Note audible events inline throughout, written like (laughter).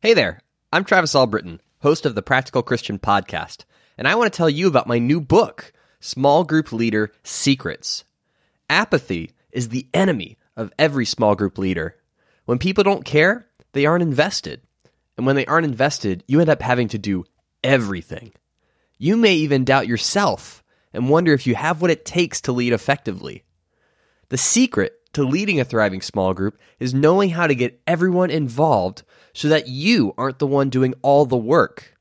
Hey there, I'm Travis Albritton, host of the Practical Christian Podcast, and I want to tell you about my new book, Small Group Leader Secrets. Apathy is the enemy of every small group leader. When people don't care, they aren't invested. And when they aren't invested, you end up having to do everything. You may even doubt yourself and wonder if you have what it takes to lead effectively. The secret to leading a thriving small group is knowing how to get everyone involved so that you aren't the one doing all the work.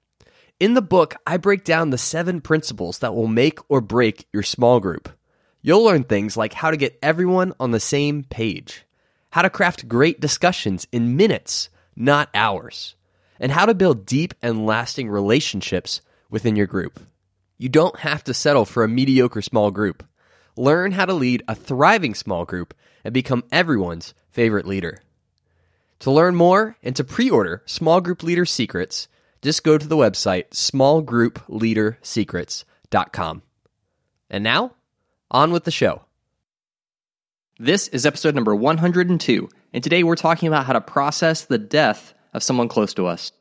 In the book, I break down the seven principles that will make or break your small group. You'll learn things like how to get everyone on the same page, how to craft great discussions in minutes, not hours, and how to build deep and lasting relationships within your group. You don't have to settle for a mediocre small group. Learn how to lead a thriving small group and become everyone's favorite leader. To learn more and to pre order Small Group Leader Secrets, just go to the website smallgroupleadersecrets.com. And now, on with the show. This is episode number 102, and today we're talking about how to process the death of someone close to us.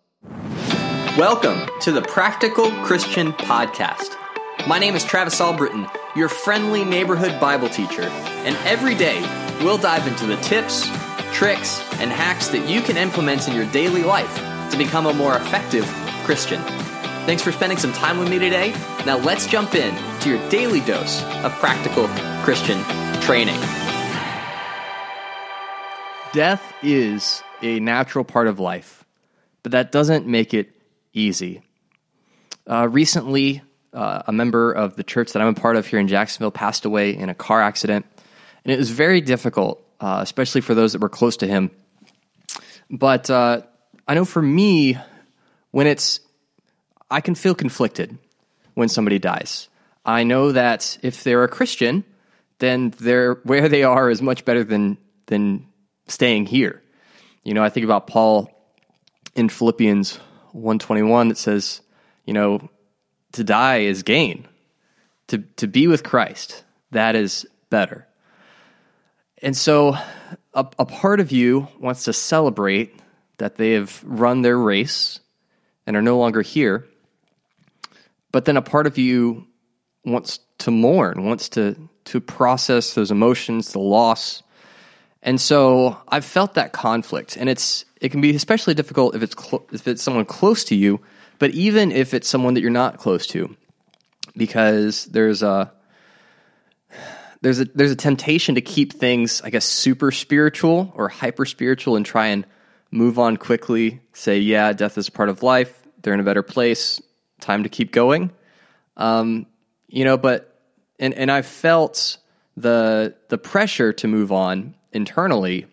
Welcome to the Practical Christian Podcast. My name is Travis Albritton, your friendly neighborhood Bible teacher, and every day we'll dive into the tips, tricks, and hacks that you can implement in your daily life to become a more effective Christian. Thanks for spending some time with me today. Now let's jump in to your daily dose of practical Christian training. Death is a natural part of life, but that doesn't make it easy. Uh, recently, uh, a member of the church that I'm a part of here in Jacksonville passed away in a car accident, and it was very difficult, uh, especially for those that were close to him. But uh, I know for me, when it's, I can feel conflicted when somebody dies. I know that if they're a Christian, then they're where they are is much better than than staying here. You know, I think about Paul in Philippians 121 that says, you know, to die is gain. To to be with Christ, that is better. And so a, a part of you wants to celebrate that they have run their race and are no longer here. But then a part of you wants to mourn, wants to to process those emotions, the loss. And so I've felt that conflict, and it's it can be especially difficult if it's if it's someone close to you, but even if it's someone that you're not close to, because there's a there's a there's a temptation to keep things, I guess, super spiritual or hyper spiritual, and try and move on quickly. Say, yeah, death is part of life. They're in a better place. Time to keep going. Um, you know, but and and I felt the the pressure to move on internally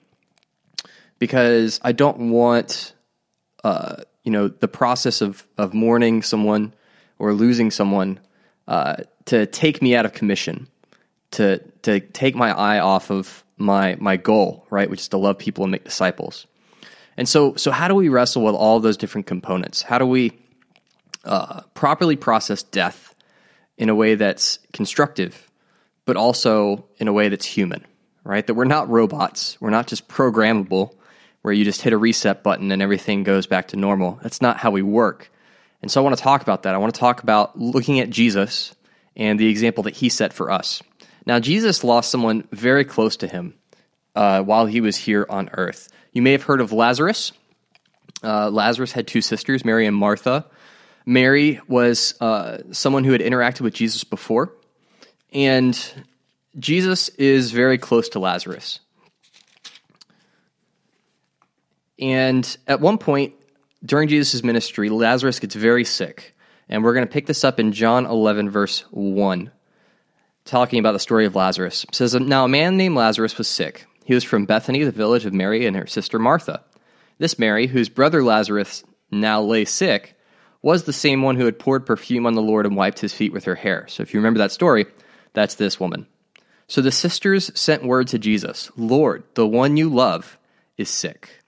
because I don't want uh, you know the process of of mourning someone or losing someone uh, to take me out of commission to to take my eye off of my my goal right which is to love people and make disciples. And so so how do we wrestle with all those different components? How do we uh, properly process death in a way that's constructive but also in a way that's human right? That we're not robots. We're not just programmable where you just hit a reset button and everything goes back to normal. That's not how we work. And so I want to talk about that. I want to talk about looking at Jesus and the example that he set for us. Now, Jesus lost someone very close to him uh, while he was here on earth. You may have heard of Lazarus. Uh, Lazarus had two sisters, Mary and Martha. Mary was uh, someone who had interacted with Jesus before, and Jesus is very close to Lazarus. And at one point during Jesus' ministry, Lazarus gets very sick. And we're going to pick this up in John 11, verse 1, talking about the story of Lazarus. It says, Now a man named Lazarus was sick. He was from Bethany, the village of Mary and her sister Martha. This Mary, whose brother Lazarus now lay sick, was the same one who had poured perfume on the Lord and wiped his feet with her hair. So if you remember that story, that's this woman. So the sisters sent word to Jesus Lord, the one you love is sick.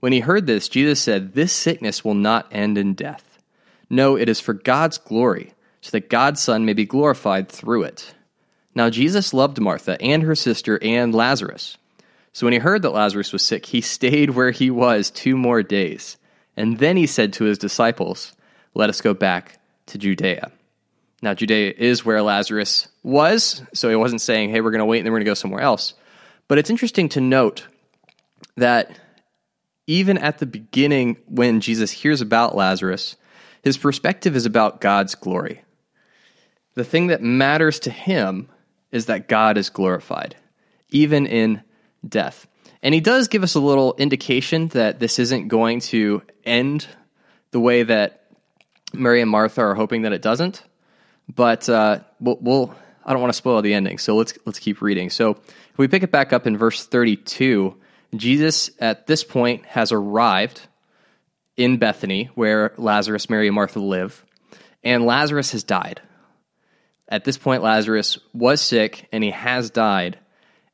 When he heard this, Jesus said, This sickness will not end in death. No, it is for God's glory, so that God's Son may be glorified through it. Now, Jesus loved Martha and her sister and Lazarus. So when he heard that Lazarus was sick, he (laughs) stayed where he was two more days. And then he said to his disciples, Let us go back to Judea. Now, Judea is where Lazarus was, so he wasn't saying, Hey, we're going to wait and then we're going to go somewhere else. But it's interesting to note that even at the beginning, when Jesus hears about Lazarus, his perspective is about God's glory. The thing that matters to him is that God is glorified, even in death. And he does give us a little indication that this isn't going to end the way that Mary and Martha are hoping that it doesn't. But uh, we'll, we'll, I don't want to spoil the ending, so let's let's keep reading. So if we pick it back up in verse 32, Jesus at this point has arrived in Bethany, where Lazarus, Mary, and Martha live, and Lazarus has died. At this point, Lazarus was sick and he has died,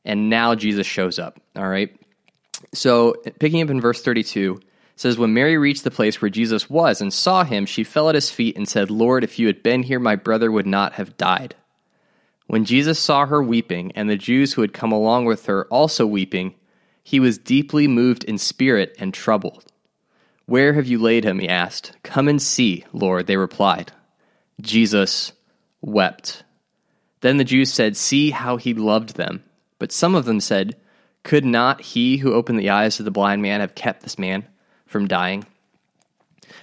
and now Jesus shows up. All right. So, picking up in verse 32, says, When Mary reached the place where Jesus was and saw him, she fell at his feet and said, Lord, if you had been here, my brother would not have died. When Jesus saw her weeping, and the Jews who had come along with her also weeping, he was deeply moved in spirit and troubled. Where have you laid him? he asked. Come and see, Lord, they replied. Jesus wept. Then the Jews said, See how he loved them. But some of them said, Could not he who opened the eyes of the blind man have kept this man from dying?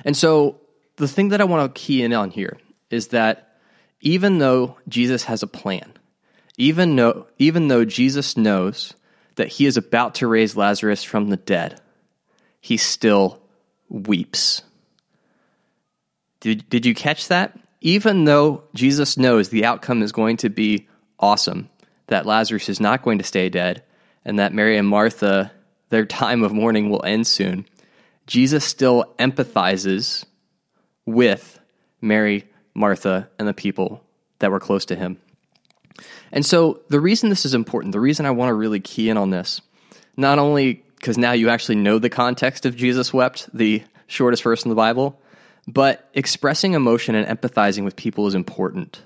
And so the thing that I want to key in on here is that even though Jesus has a plan, even though, even though Jesus knows that he is about to raise Lazarus from the dead, he still weeps. Did, did you catch that? even though Jesus knows the outcome is going to be awesome, that Lazarus is not going to stay dead, and that Mary and Martha, their time of mourning will end soon, Jesus still empathizes with Mary, Martha, and the people that were close to him. And so, the reason this is important, the reason I want to really key in on this, not only because now you actually know the context of Jesus wept, the shortest verse in the Bible, but expressing emotion and empathizing with people is important,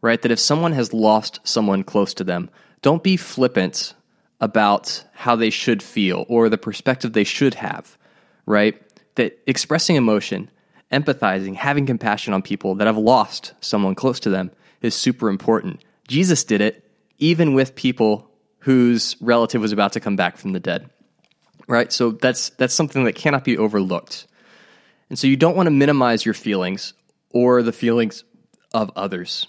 right? That if someone has lost someone close to them, don't be flippant about how they should feel or the perspective they should have, right? That expressing emotion, empathizing, having compassion on people that have lost someone close to them is super important. Jesus did it even with people whose relative was about to come back from the dead. Right? So that's that's something that cannot be overlooked. And so you don't want to minimize your feelings or the feelings of others.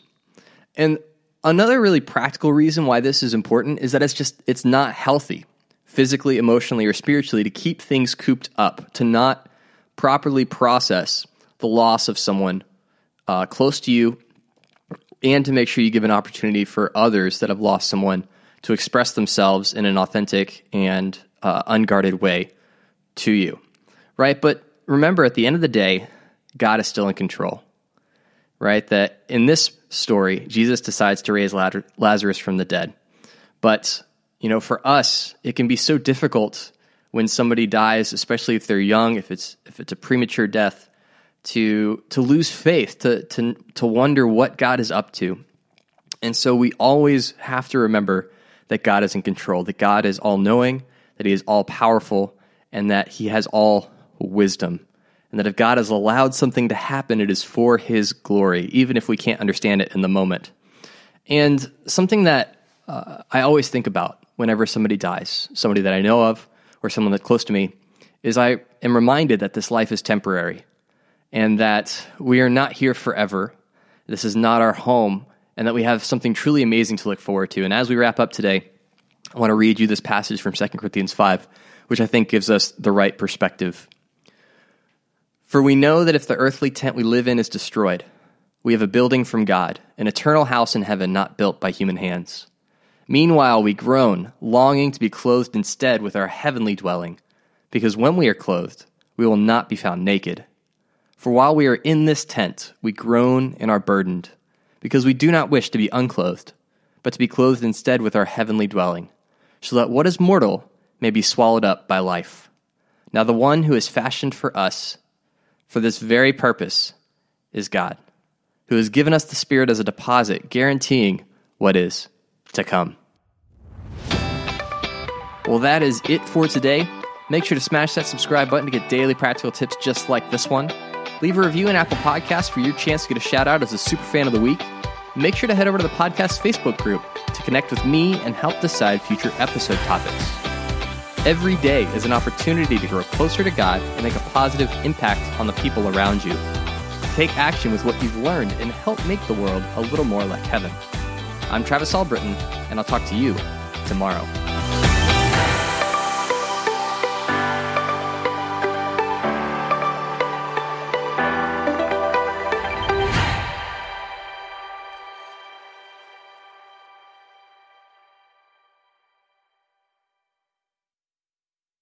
And another really practical reason why this is important is that it's just it's not healthy physically, emotionally or spiritually to keep things cooped up, to not properly process the loss of someone uh, close to you and to make sure you give an opportunity for others that have lost someone to express themselves in an authentic and uh, unguarded way to you. Right? But remember, at the end of the day, God is still in control, right? That in this story, Jesus decides to raise Lazarus from the dead. But, you know, for us, it can be so difficult when somebody dies, especially if they're young, if it's if it's a premature death, to to lose faith, to to to wonder what God is up to. And so we always have to remember that God is in control, that God is all knowing, that He is all powerful, and that He has all wisdom. And that if God has allowed something to happen, it is for His glory, even if we can't understand it in the moment. And something that uh, I always think about whenever somebody dies, somebody that I know of, or someone that's close to me, is I am reminded that this life is temporary and that we are not here forever. This is not our home, and that we have something truly amazing to look forward to. And as we wrap up today, I want to read you this passage from 2 Corinthians 5, which I think gives us the right perspective. For we know that if the earthly tent we live in is destroyed, we have a building from God, an eternal house in heaven not built by human hands. Meanwhile, we groan, longing to be clothed instead with our heavenly dwelling, because when we are clothed, we will not be found naked. For while we are in this tent, we groan and are burdened, because we do not wish to be unclothed, but to be clothed instead with our heavenly dwelling, so that what is mortal may be swallowed up by life. Now, the one who is fashioned for us, for this very purpose is God, who has given us the Spirit as a deposit, guaranteeing what is to come. Well, that is it for today. Make sure to smash that subscribe button to get daily practical tips just like this one. Leave a review in Apple Podcasts for your chance to get a shout out as a super fan of the week. Make sure to head over to the podcast Facebook group to connect with me and help decide future episode topics. Every day is an opportunity to grow closer to God and make a positive impact on the people around you. Take action with what you've learned and help make the world a little more like heaven. I'm Travis Albritton, and I'll talk to you tomorrow.